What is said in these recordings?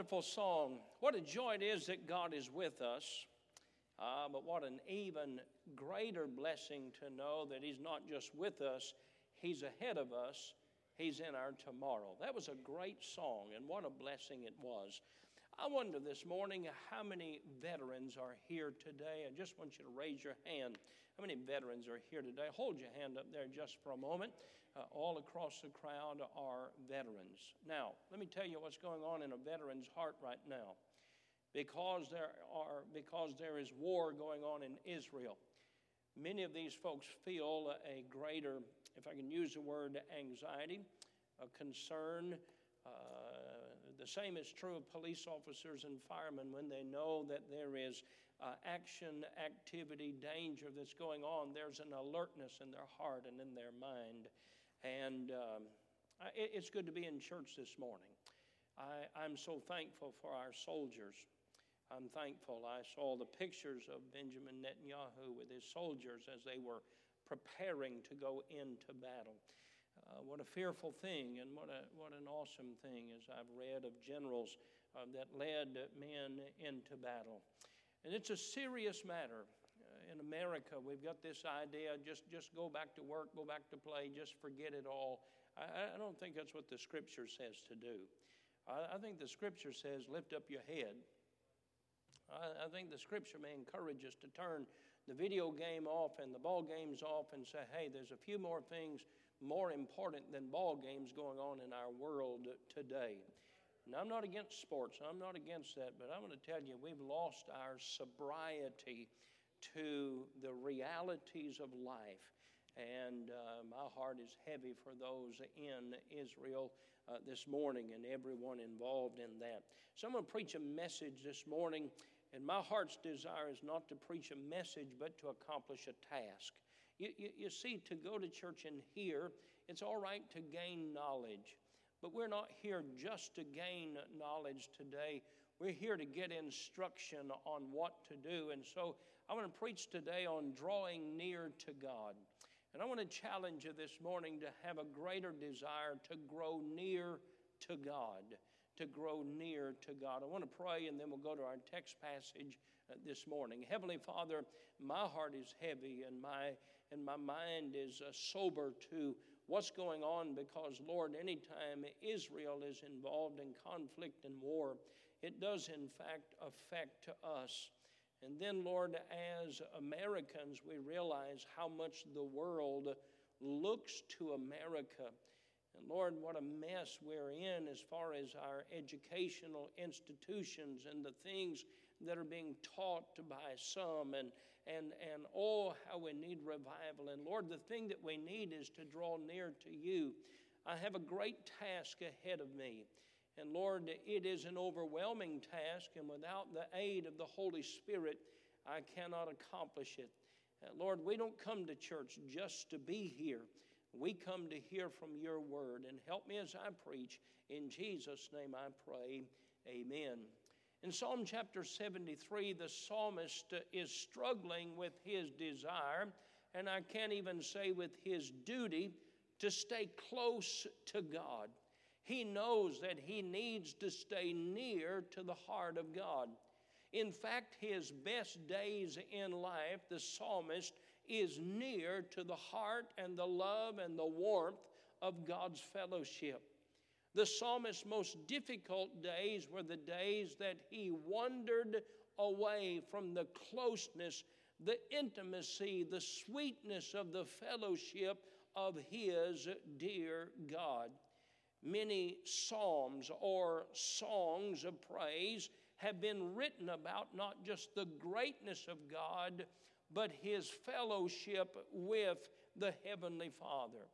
wonderful song. What a joy it is that God is with us. Uh, but what an even greater blessing to know that He's not just with us, He's ahead of us, He's in our tomorrow. That was a great song, and what a blessing it was. I wonder this morning how many veterans are here today. I just want you to raise your hand. How many veterans are here today? Hold your hand up there just for a moment. Uh, all across the crowd are veterans. Now, let me tell you what's going on in a veteran's heart right now. Because there, are, because there is war going on in Israel, many of these folks feel a greater, if I can use the word anxiety, a concern, uh, the same is true of police officers and firemen when they know that there is uh, action, activity, danger that's going on. There's an alertness in their heart and in their mind. And um, it, it's good to be in church this morning. I, I'm so thankful for our soldiers. I'm thankful. I saw the pictures of Benjamin Netanyahu with his soldiers as they were preparing to go into battle. Uh, what a fearful thing, and what, a, what an awesome thing, as I've read of generals uh, that led men into battle. And it's a serious matter. Uh, in America, we've got this idea just, just go back to work, go back to play, just forget it all. I, I don't think that's what the scripture says to do. I, I think the scripture says lift up your head. I, I think the scripture may encourage us to turn the video game off and the ball games off and say, hey, there's a few more things more important than ball games going on in our world today. And I'm not against sports, I'm not against that, but I'm going to tell you, we've lost our sobriety to the realities of life. And uh, my heart is heavy for those in Israel uh, this morning and everyone involved in that. So I'm going to preach a message this morning, and my heart's desire is not to preach a message, but to accomplish a task. You, you, you see, to go to church and hear, it's all right to gain knowledge, but we're not here just to gain knowledge today. We're here to get instruction on what to do. And so I want to preach today on drawing near to God. And I want to challenge you this morning to have a greater desire to grow near to God. To grow near to God. I want to pray and then we'll go to our text passage uh, this morning. Heavenly Father, my heart is heavy and my and my mind is uh, sober to what's going on because, Lord, anytime Israel is involved in conflict and war, it does in fact affect us. And then, Lord, as Americans, we realize how much the world looks to America. And Lord, what a mess we're in as far as our educational institutions and the things that are being taught by some and and and oh how we need revival. And lord the thing that we need is to draw near to you. I have a great task ahead of me. And lord it is an overwhelming task and without the aid of the holy spirit i cannot accomplish it. Uh, lord we don't come to church just to be here. We come to hear from your word. And help me as i preach. In jesus name i pray. Amen in Psalm chapter 73, the psalmist is struggling with his desire, and I can't even say with his duty, to stay close to God. He knows that he needs to stay near to the heart of God. In fact, his best days in life, the psalmist is near to the heart and the love and the warmth of God's fellowship. The psalmist's most difficult days were the days that he wandered away from the closeness, the intimacy, the sweetness of the fellowship of his dear God. Many psalms or songs of praise have been written about not just the greatness of God, but his fellowship with the Heavenly Father.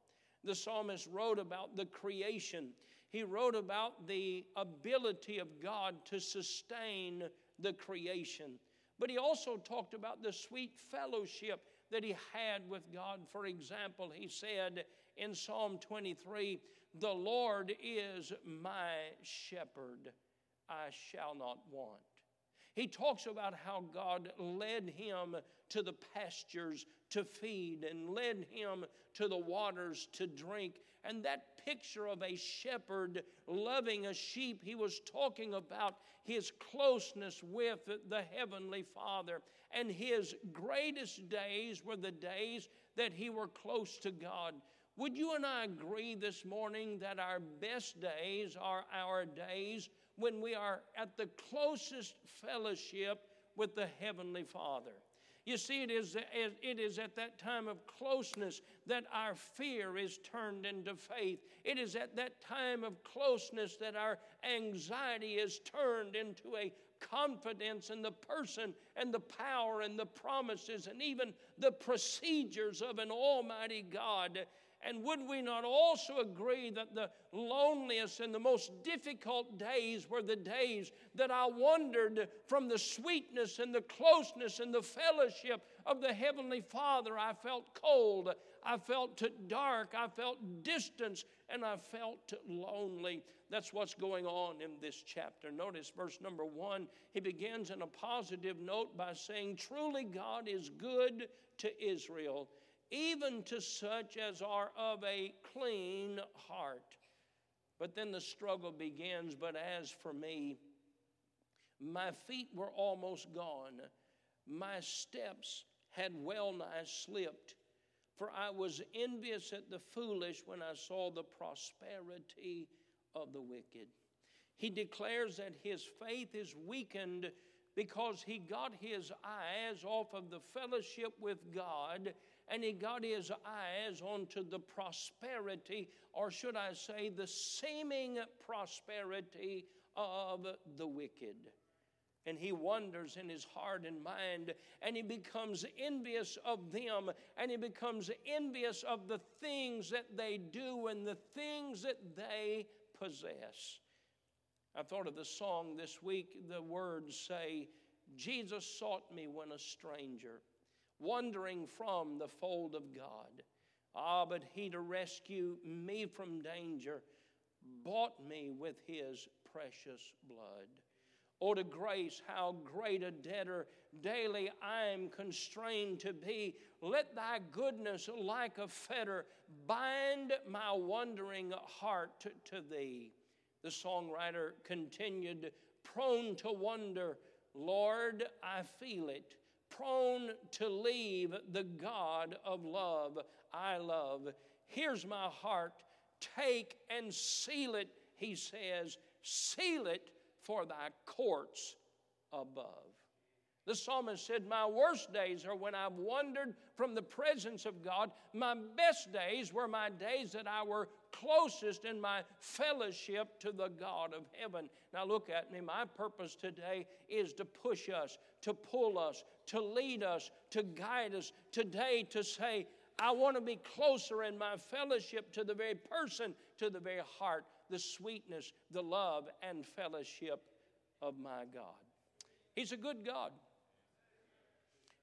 The psalmist wrote about the creation he wrote about the ability of God to sustain the creation. But he also talked about the sweet fellowship that he had with God. For example, he said in Psalm 23, The Lord is my shepherd, I shall not want. He talks about how God led him to the pastures to feed and led him to the waters to drink. And that picture of a shepherd loving a sheep. He was talking about his closeness with the Heavenly Father. And his greatest days were the days that he were close to God. Would you and I agree this morning that our best days are our days when we are at the closest fellowship with the Heavenly Father? You see, it is, it is at that time of closeness that our fear is turned into faith. It is at that time of closeness that our anxiety is turned into a confidence in the person and the power and the promises and even the procedures of an Almighty God. And would we not also agree that the loneliest and the most difficult days were the days that I wandered from the sweetness and the closeness and the fellowship of the Heavenly Father? I felt cold, I felt dark, I felt distance, and I felt lonely. That's what's going on in this chapter. Notice verse number one. He begins in a positive note by saying, Truly God is good to Israel, even to such as are of a clean heart. But then the struggle begins. But as for me, my feet were almost gone, my steps had well nigh slipped. For I was envious at the foolish when I saw the prosperity of the wicked. He declares that his faith is weakened because he got his eyes off of the fellowship with God and he got his eyes onto the prosperity, or should I say, the seeming prosperity of the wicked. And he wonders in his heart and mind, and he becomes envious of them, and he becomes envious of the things that they do and the things that they possess. I thought of the song this week. The words say, Jesus sought me when a stranger, wandering from the fold of God. Ah, but he to rescue me from danger bought me with his precious blood. Oh, to grace, how great a debtor daily I'm constrained to be. Let thy goodness, like a fetter, bind my wandering heart to, to thee. The songwriter continued, prone to wonder, Lord, I feel it, prone to leave the God of love I love. Here's my heart, take and seal it, he says, seal it for thy courts above. The psalmist said, My worst days are when I've wandered from the presence of God. My best days were my days that I were closest in my fellowship to the God of heaven. Now, look at me. My purpose today is to push us, to pull us, to lead us, to guide us. Today, to say, I want to be closer in my fellowship to the very person, to the very heart the sweetness, the love, and fellowship of my God. He's a good God.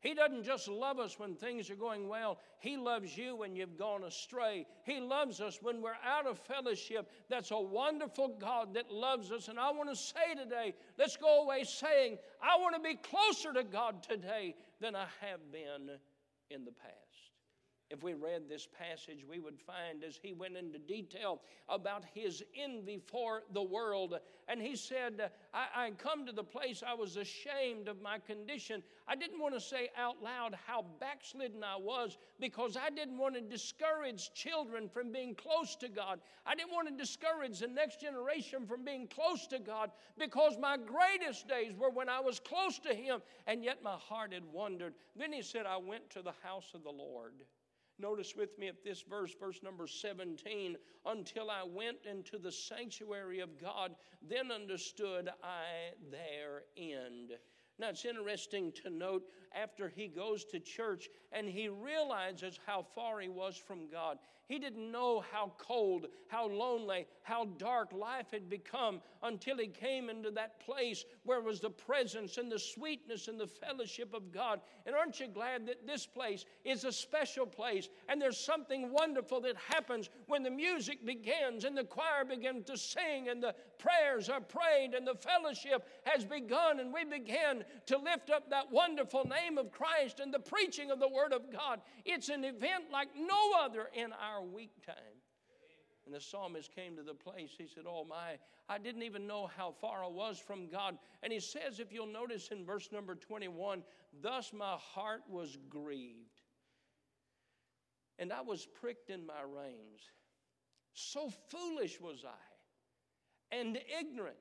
He doesn't just love us when things are going well. He loves you when you've gone astray. He loves us when we're out of fellowship. That's a wonderful God that loves us. And I want to say today, let's go away saying, I want to be closer to God today than I have been in the past. If we read this passage, we would find as he went into detail about his envy for the world. And he said, I, I come to the place I was ashamed of my condition. I didn't want to say out loud how backslidden I was because I didn't want to discourage children from being close to God. I didn't want to discourage the next generation from being close to God because my greatest days were when I was close to Him, and yet my heart had wandered. Then he said, I went to the house of the Lord. Notice with me at this verse, verse number 17, until I went into the sanctuary of God, then understood I their end. Now it's interesting to note after he goes to church and he realizes how far he was from God. He didn't know how cold, how lonely, how dark life had become until he came into that place where was the presence and the sweetness and the fellowship of God. And aren't you glad that this place is a special place and there's something wonderful that happens when the music begins and the choir begins to sing and the prayers are prayed and the fellowship has begun and we begin to lift up that wonderful name of Christ and the preaching of the Word of God. It's an event like no other in our week time. And the psalmist came to the place. He said, Oh my, I didn't even know how far I was from God. And he says, if you'll notice in verse number 21, thus my heart was grieved, and I was pricked in my reins. So foolish was I, and ignorant.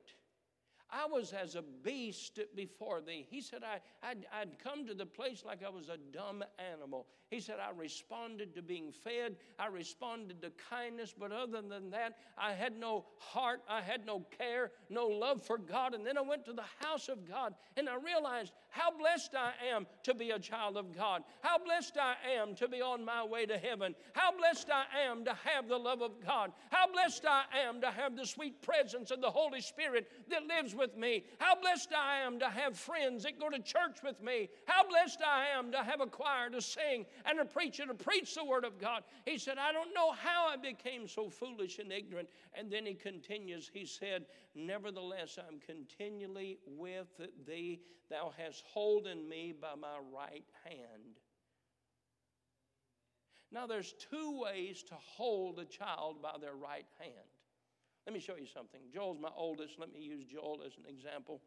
I was as a beast before thee. He said, I, I'd, I'd, come to the place like I was a dumb animal. He said, I responded to being fed, I responded to kindness, but other than that, I had no heart, I had no care, no love for God. And then I went to the house of God and I realized how blessed I am to be a child of God, how blessed I am to be on my way to heaven, how blessed I am to have the love of God, how blessed I am to have the sweet presence of the Holy Spirit that lives with me, how blessed I am to have friends that go to church with me, how blessed I am to have a choir to sing and a preacher to preach the Word of God. He said, I don't know how I became so foolish and ignorant. And then he continues, he said, Nevertheless, I'm continually with thee. Thou hast holden me by my right hand. Now, there's two ways to hold a child by their right hand. Let me show you something. Joel's my oldest. Let me use Joel as an example.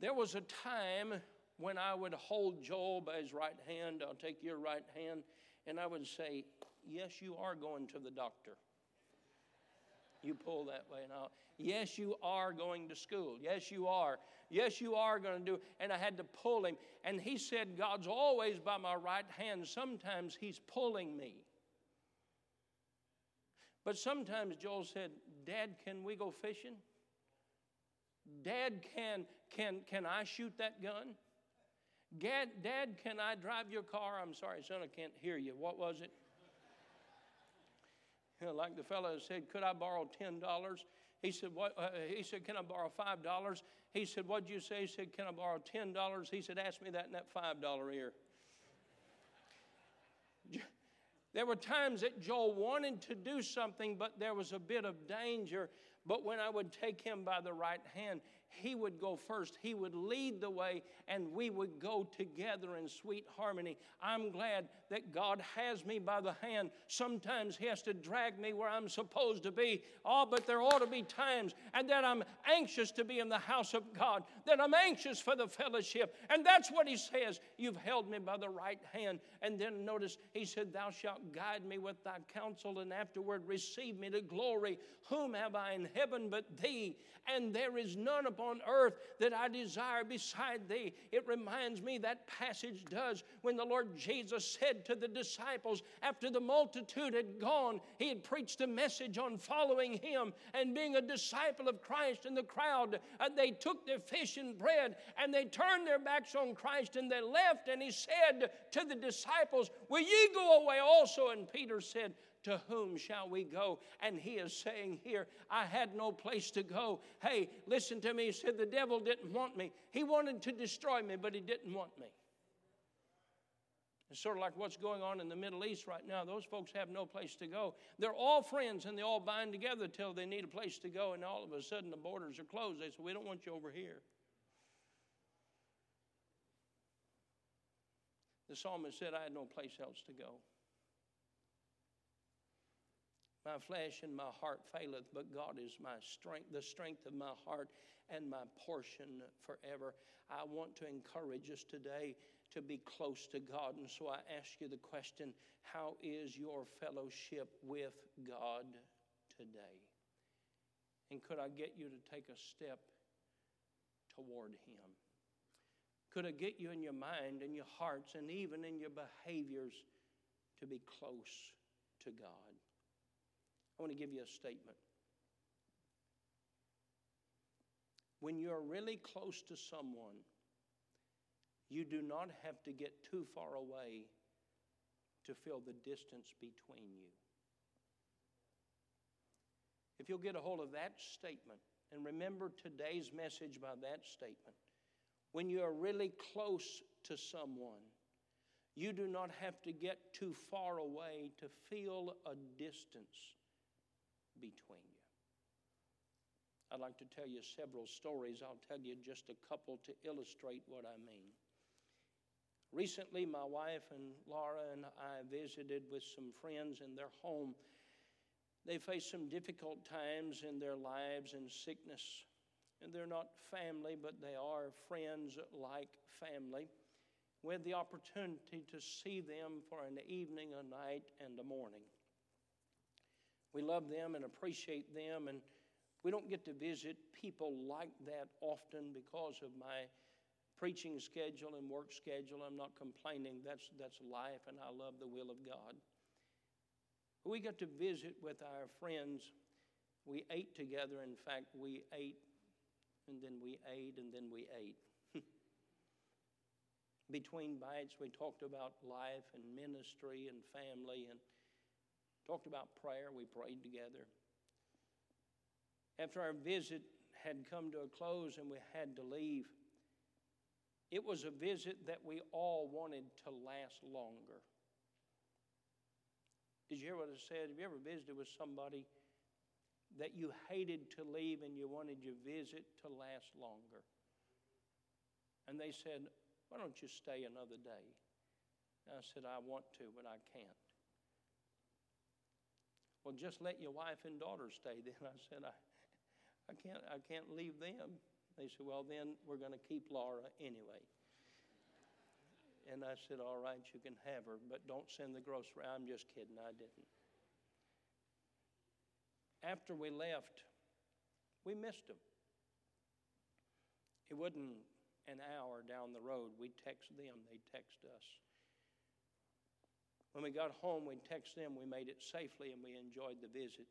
There was a time when I would hold Joel by his right hand, I'll take your right hand, and I would say, Yes, you are going to the doctor. You pull that way now. Yes, you are going to school. Yes, you are. Yes, you are going to do. And I had to pull him. And he said, God's always by my right hand. Sometimes he's pulling me. But sometimes Joel said, Dad, can we go fishing? Dad, can, can, can I shoot that gun? Dad, Dad, can I drive your car? I'm sorry, son, I can't hear you. What was it? You know, like the fellow said, could I borrow ten dollars? He said, what? Uh, he said, can I borrow five dollars? He said, what'd you say? He said, can I borrow ten dollars? He said, ask me that in that five dollar ear. There were times that Joel wanted to do something, but there was a bit of danger. But when I would take him by the right hand, he would go first. He would lead the way, and we would go together in sweet harmony. I'm glad that God has me by the hand. Sometimes He has to drag me where I'm supposed to be. Oh, but there ought to be times, and that I'm anxious to be in the house of God, that I'm anxious for the fellowship. And that's what He says. You've held me by the right hand. And then notice He said, Thou shalt guide me with thy counsel, and afterward receive me to glory. Whom have I in heaven but thee? And there is none upon earth that I desire beside thee. It reminds me that passage does when the Lord Jesus said to the disciples after the multitude had gone, he had preached a message on following him and being a disciple of Christ in the crowd. Uh, they took their fish and bread and they turned their backs on Christ and they left. And he said to the disciples, Will ye go away also? And Peter said, to whom shall we go? And he is saying here, I had no place to go. Hey, listen to me. He said, The devil didn't want me. He wanted to destroy me, but he didn't want me. It's sort of like what's going on in the Middle East right now. Those folks have no place to go. They're all friends and they all bind together till they need a place to go, and all of a sudden the borders are closed. They say, We don't want you over here. The psalmist said, I had no place else to go. My flesh and my heart faileth, but God is my strength, the strength of my heart and my portion forever. I want to encourage us today to be close to God. And so I ask you the question how is your fellowship with God today? And could I get you to take a step toward Him? Could I get you in your mind and your hearts and even in your behaviors to be close to God? I want to give you a statement. When you're really close to someone, you do not have to get too far away to feel the distance between you. If you'll get a hold of that statement and remember today's message by that statement, when you are really close to someone, you do not have to get too far away to feel a distance between you. I'd like to tell you several stories. I'll tell you just a couple to illustrate what I mean. Recently, my wife and Laura and I visited with some friends in their home. They face some difficult times in their lives and sickness. And they're not family, but they are friends like family. We had the opportunity to see them for an evening, a night, and a morning. We love them and appreciate them, and we don't get to visit people like that often because of my preaching schedule and work schedule. I'm not complaining. That's, that's life, and I love the will of God. We got to visit with our friends. We ate together. In fact, we ate, and then we ate, and then we ate. Between bites, we talked about life and ministry and family and talked about prayer. We prayed together. After our visit had come to a close and we had to leave, it was a visit that we all wanted to last longer. Did you hear what I said? Have you ever visited with somebody that you hated to leave and you wanted your visit to last longer? And they said, Why don't you stay another day? And I said, I want to, but I can't. Well, just let your wife and daughter stay then. I said, I, I, can't, I can't leave them. They said, Well, then we're going to keep Laura anyway. And I said, All right, you can have her, but don't send the grocery. I'm just kidding, I didn't. After we left, we missed them. It wasn't an hour down the road. We texted them, they'd text us. When we got home, we'd text them. We made it safely and we enjoyed the visit.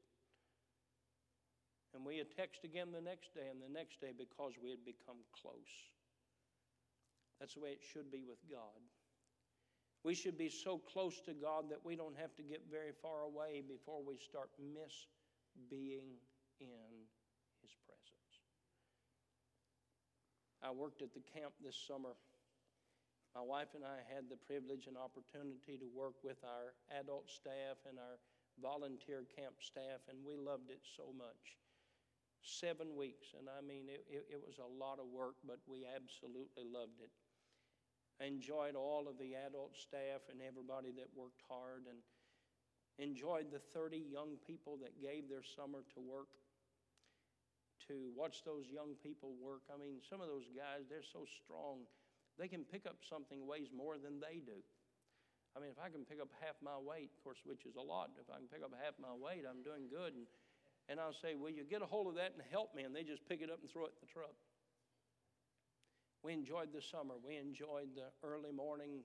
And we had text again the next day and the next day because we had become close. That's the way it should be with God. We should be so close to God that we don't have to get very far away before we start miss being in His presence. I worked at the camp this summer. My wife and I had the privilege and opportunity to work with our adult staff and our volunteer camp staff, and we loved it so much. Seven weeks, and I mean, it, it, it was a lot of work, but we absolutely loved it. I enjoyed all of the adult staff and everybody that worked hard and enjoyed the 30 young people that gave their summer to work to watch those young people work. I mean, some of those guys, they're so strong. They can pick up something weighs more than they do. I mean, if I can pick up half my weight, of course, which is a lot, if I can pick up half my weight, I'm doing good. And, and I'll say, Will you get a hold of that and help me? And they just pick it up and throw it in the truck. We enjoyed the summer. We enjoyed the early mornings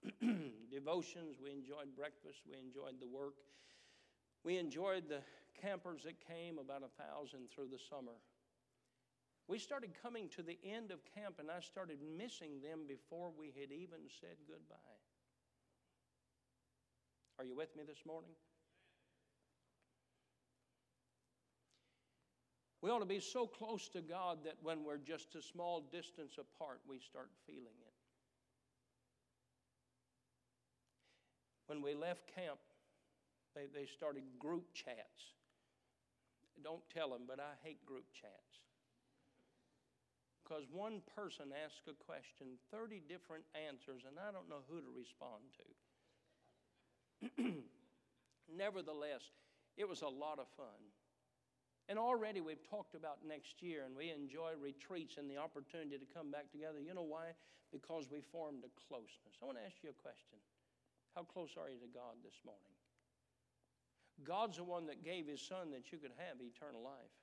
devotions. We enjoyed breakfast. We enjoyed the work. We enjoyed the campers that came, about a thousand through the summer. We started coming to the end of camp, and I started missing them before we had even said goodbye. Are you with me this morning? We ought to be so close to God that when we're just a small distance apart, we start feeling it. When we left camp, they, they started group chats. Don't tell them, but I hate group chats. Because one person asks a question, 30 different answers, and I don't know who to respond to. Nevertheless, it was a lot of fun. And already we've talked about next year, and we enjoy retreats and the opportunity to come back together. You know why? Because we formed a closeness. I want to ask you a question How close are you to God this morning? God's the one that gave His Son that you could have eternal life.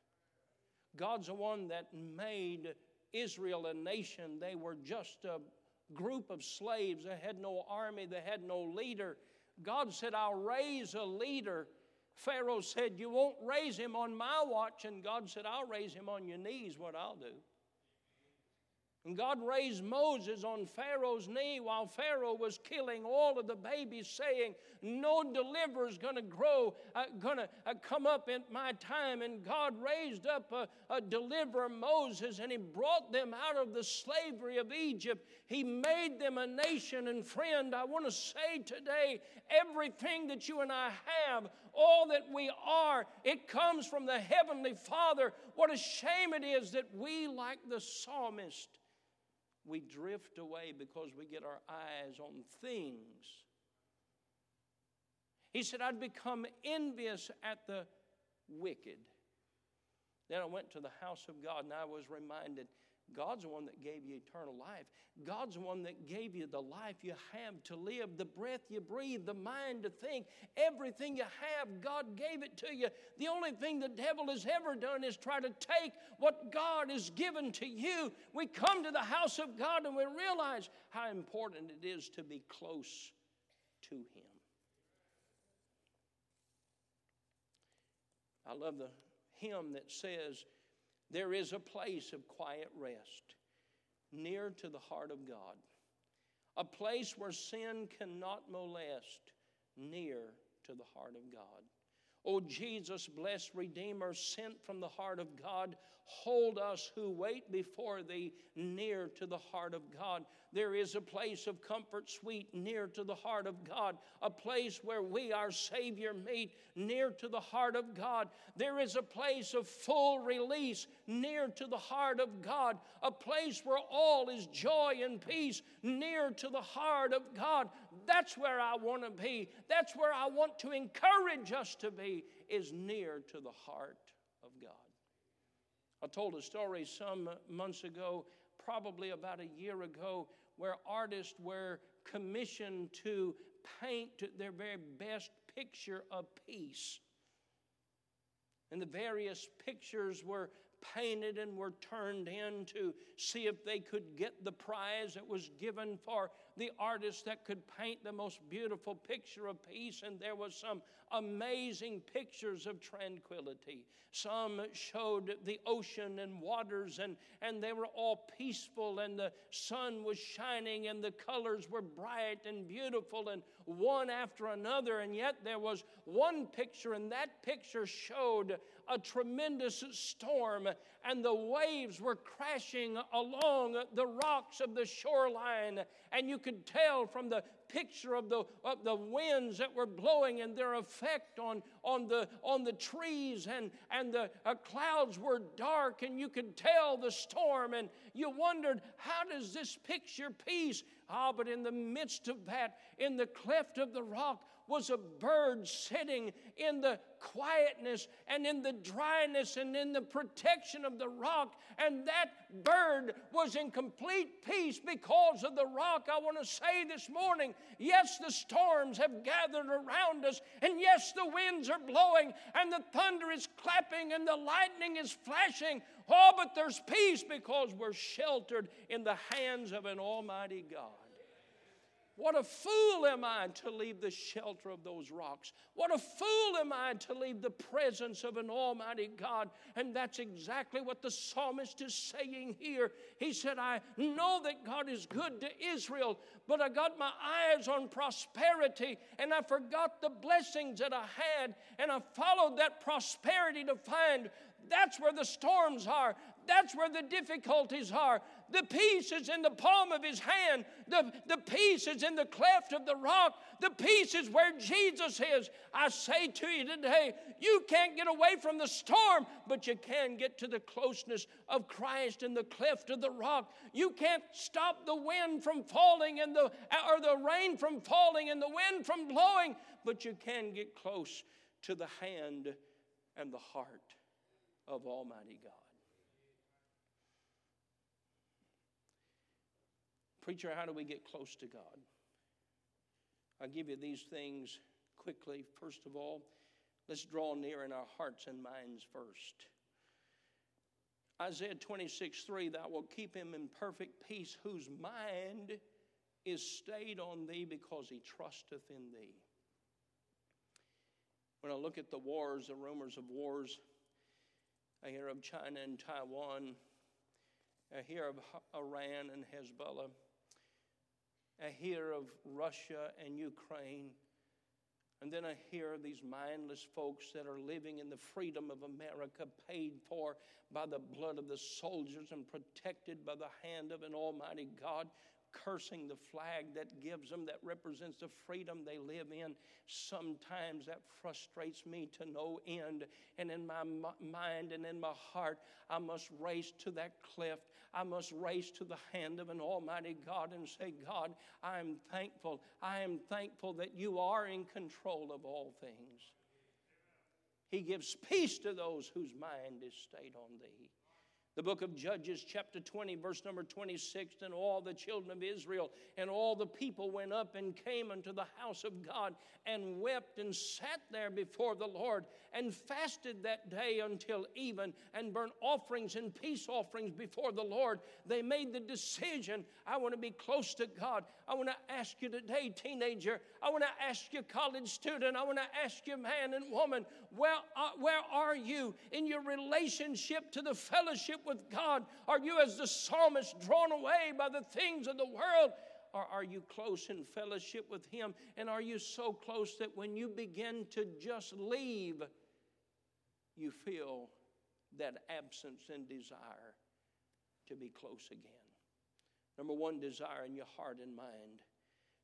God's the one that made Israel a nation. They were just a group of slaves. They had no army, they had no leader. God said, I'll raise a leader Pharaoh said, You won't raise him on my watch. And God said, I'll raise him on your knees, what I'll do. And God raised Moses on Pharaoh's knee while Pharaoh was killing all of the babies, saying, No deliverer is going to grow, uh, going to uh, come up in my time. And God raised up a, a deliverer, Moses, and he brought them out of the slavery of Egypt. He made them a nation. And friend, I want to say today everything that you and I have, all that we are, it comes from the Heavenly Father. What a shame it is that we, like the psalmist, we drift away because we get our eyes on things. He said, I'd become envious at the wicked. Then I went to the house of God and I was reminded God's the one that gave you eternal life. God's the one that gave you the life you have to live, the breath you breathe, the mind to think. Everything you have, God gave it to you. The only thing the devil has ever done is try to take what God has given to you. We come to the house of God and we realize how important it is to be close to Him. I love the hymn that says, There is a place of quiet rest near to the heart of God, a place where sin cannot molest, near to the heart of God. O Jesus, blessed Redeemer, sent from the heart of God, hold us who wait before thee near to the heart of God. There is a place of comfort sweet near to the heart of God, a place where we, our Savior, meet near to the heart of God. There is a place of full release near to the heart of God, a place where all is joy and peace near to the heart of God. That's where I want to be. That's where I want to encourage us to be, is near to the heart of God. I told a story some months ago, probably about a year ago, where artists were commissioned to paint their very best picture of peace. And the various pictures were painted and were turned in to see if they could get the prize that was given for the artist that could paint the most beautiful picture of peace. And there was some amazing pictures of tranquility. Some showed the ocean and waters, and, and they were all peaceful, and the sun was shining, and the colors were bright and beautiful, and one after another. And yet there was one picture, and that picture showed a tremendous storm, and the waves were crashing along the rocks of the shoreline. And you could tell from the picture of the, of the winds that were blowing and their effect on, on, the, on the trees, and, and the uh, clouds were dark, and you could tell the storm, and you wondered, how does this picture peace? Ah, but in the midst of that, in the cleft of the rock, was a bird sitting in the quietness and in the dryness and in the protection of the rock. And that bird was in complete peace because of the rock. I want to say this morning yes, the storms have gathered around us, and yes, the winds are blowing, and the thunder is clapping, and the lightning is flashing. Oh, but there's peace because we're sheltered in the hands of an Almighty God. What a fool am I to leave the shelter of those rocks. What a fool am I to leave the presence of an Almighty God. And that's exactly what the psalmist is saying here. He said, I know that God is good to Israel, but I got my eyes on prosperity and I forgot the blessings that I had, and I followed that prosperity to find that's where the storms are. That's where the difficulties are. The peace is in the palm of his hand. The, the peace is in the cleft of the rock. The peace is where Jesus is. I say to you today, you can't get away from the storm, but you can get to the closeness of Christ in the cleft of the rock. You can't stop the wind from falling and the or the rain from falling and the wind from blowing, but you can get close to the hand and the heart of Almighty God. Preacher, how do we get close to God? I'll give you these things quickly. First of all, let's draw near in our hearts and minds first. Isaiah 26, 3, Thou wilt keep him in perfect peace, whose mind is stayed on thee because he trusteth in thee. When I look at the wars, the rumors of wars, I hear of China and Taiwan. I hear of Iran and Hezbollah. I hear of Russia and Ukraine. And then I hear these mindless folks that are living in the freedom of America, paid for by the blood of the soldiers and protected by the hand of an Almighty God, cursing the flag that gives them, that represents the freedom they live in. Sometimes that frustrates me to no end. And in my mind and in my heart, I must race to that cliff. I must race to the hand of an Almighty God and say, God, I am thankful. I am thankful that you are in control of all things. He gives peace to those whose mind is stayed on thee. The book of Judges, chapter 20, verse number 26 And all the children of Israel and all the people went up and came unto the house of God and wept and sat there before the Lord and fasted that day until even and burnt offerings and peace offerings before the Lord. They made the decision I want to be close to God. I want to ask you today, teenager. I want to ask you, college student. I want to ask you, man and woman, where, where are you in your relationship to the fellowship with God? Are you, as the psalmist, drawn away by the things of the world? Or are you close in fellowship with Him? And are you so close that when you begin to just leave, you feel that absence and desire to be close again? Number one, desire in your heart and mind.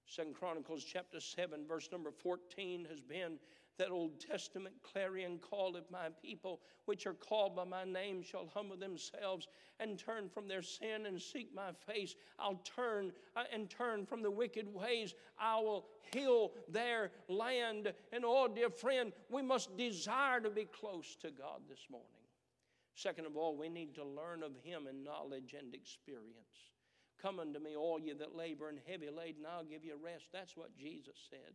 Second Chronicles chapter 7, verse number 14 has been that Old Testament clarion call of my people, which are called by my name, shall humble themselves and turn from their sin and seek my face, I'll turn uh, and turn from the wicked ways. I will heal their land. And oh, dear friend, we must desire to be close to God this morning. Second of all, we need to learn of Him in knowledge and experience. Come unto me, all you that labor and heavy laden, I'll give you rest. That's what Jesus said.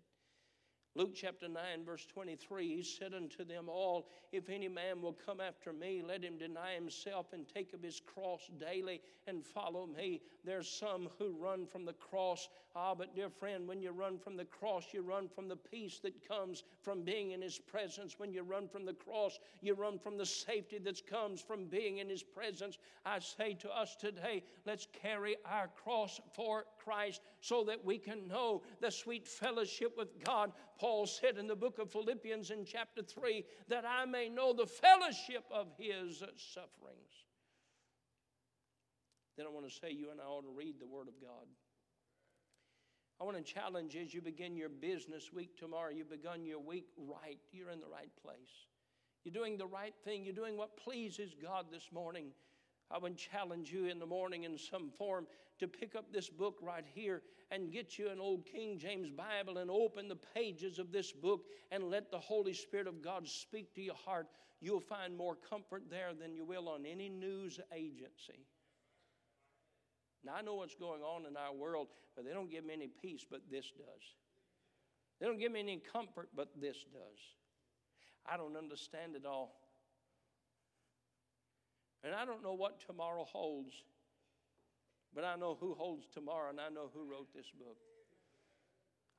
Luke chapter 9, verse 23, he said unto them all, If any man will come after me, let him deny himself and take up his cross daily and follow me. There's some who run from the cross. Ah, but dear friend, when you run from the cross, you run from the peace that comes from being in his presence. When you run from the cross, you run from the safety that comes from being in his presence. I say to us today, let's carry our cross for Christ so that we can know the sweet fellowship with God. Paul said in the book of Philippians in chapter 3 that I may know the fellowship of his sufferings. Then I want to say you and I ought to read the Word of God. I want to challenge as you begin your business week tomorrow, you've begun your week right. You're in the right place. You're doing the right thing. You're doing what pleases God this morning. I would challenge you in the morning in some form to pick up this book right here and get you an old King James Bible and open the pages of this book and let the Holy Spirit of God speak to your heart. You'll find more comfort there than you will on any news agency. Now, I know what's going on in our world, but they don't give me any peace, but this does. They don't give me any comfort, but this does. I don't understand it all. And I don't know what tomorrow holds, but I know who holds tomorrow, and I know who wrote this book.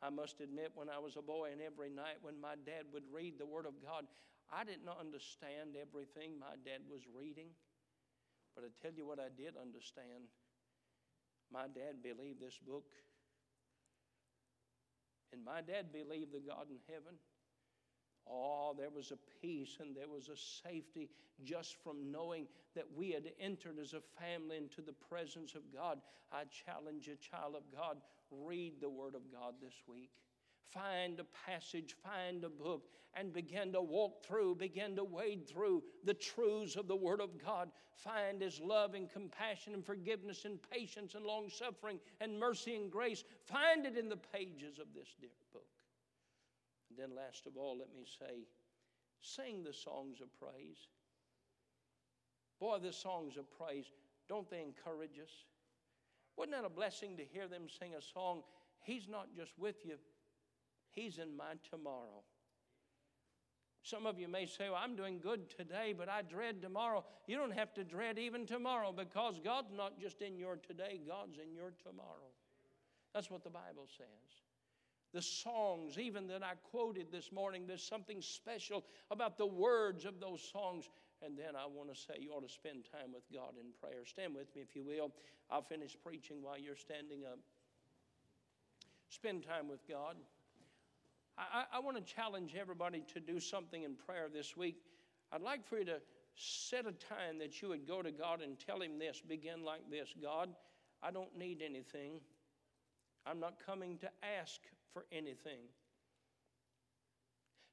I must admit, when I was a boy, and every night when my dad would read the Word of God, I didn't understand everything my dad was reading. But I tell you what I did understand. My dad believed this book. And my dad believed the God in heaven. Oh, there was a peace and there was a safety just from knowing that we had entered as a family into the presence of God. I challenge a child of God, read the Word of God this week. Find a passage, find a book, and begin to walk through, begin to wade through the truths of the Word of God. Find His love and compassion and forgiveness and patience and long suffering and mercy and grace. Find it in the pages of this dear book. And then, last of all, let me say, sing the songs of praise. Boy, the songs of praise, don't they encourage us? Wasn't that a blessing to hear them sing a song? He's not just with you, He's in my tomorrow. Some of you may say, Well, I'm doing good today, but I dread tomorrow. You don't have to dread even tomorrow because God's not just in your today, God's in your tomorrow. That's what the Bible says. The songs, even that I quoted this morning, there's something special about the words of those songs. And then I want to say you ought to spend time with God in prayer. Stand with me, if you will. I'll finish preaching while you're standing up. Spend time with God. I, I want to challenge everybody to do something in prayer this week. I'd like for you to set a time that you would go to God and tell Him this. Begin like this God, I don't need anything. I'm not coming to ask for anything.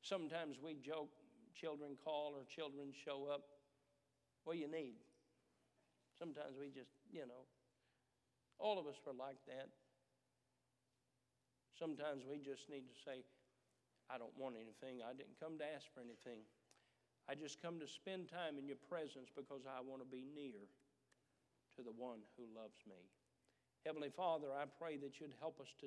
Sometimes we joke, children call or children show up. What do you need? Sometimes we just, you know, all of us are like that. Sometimes we just need to say, I don't want anything. I didn't come to ask for anything. I just come to spend time in your presence because I want to be near to the one who loves me. Heavenly Father, I pray that you'd help us to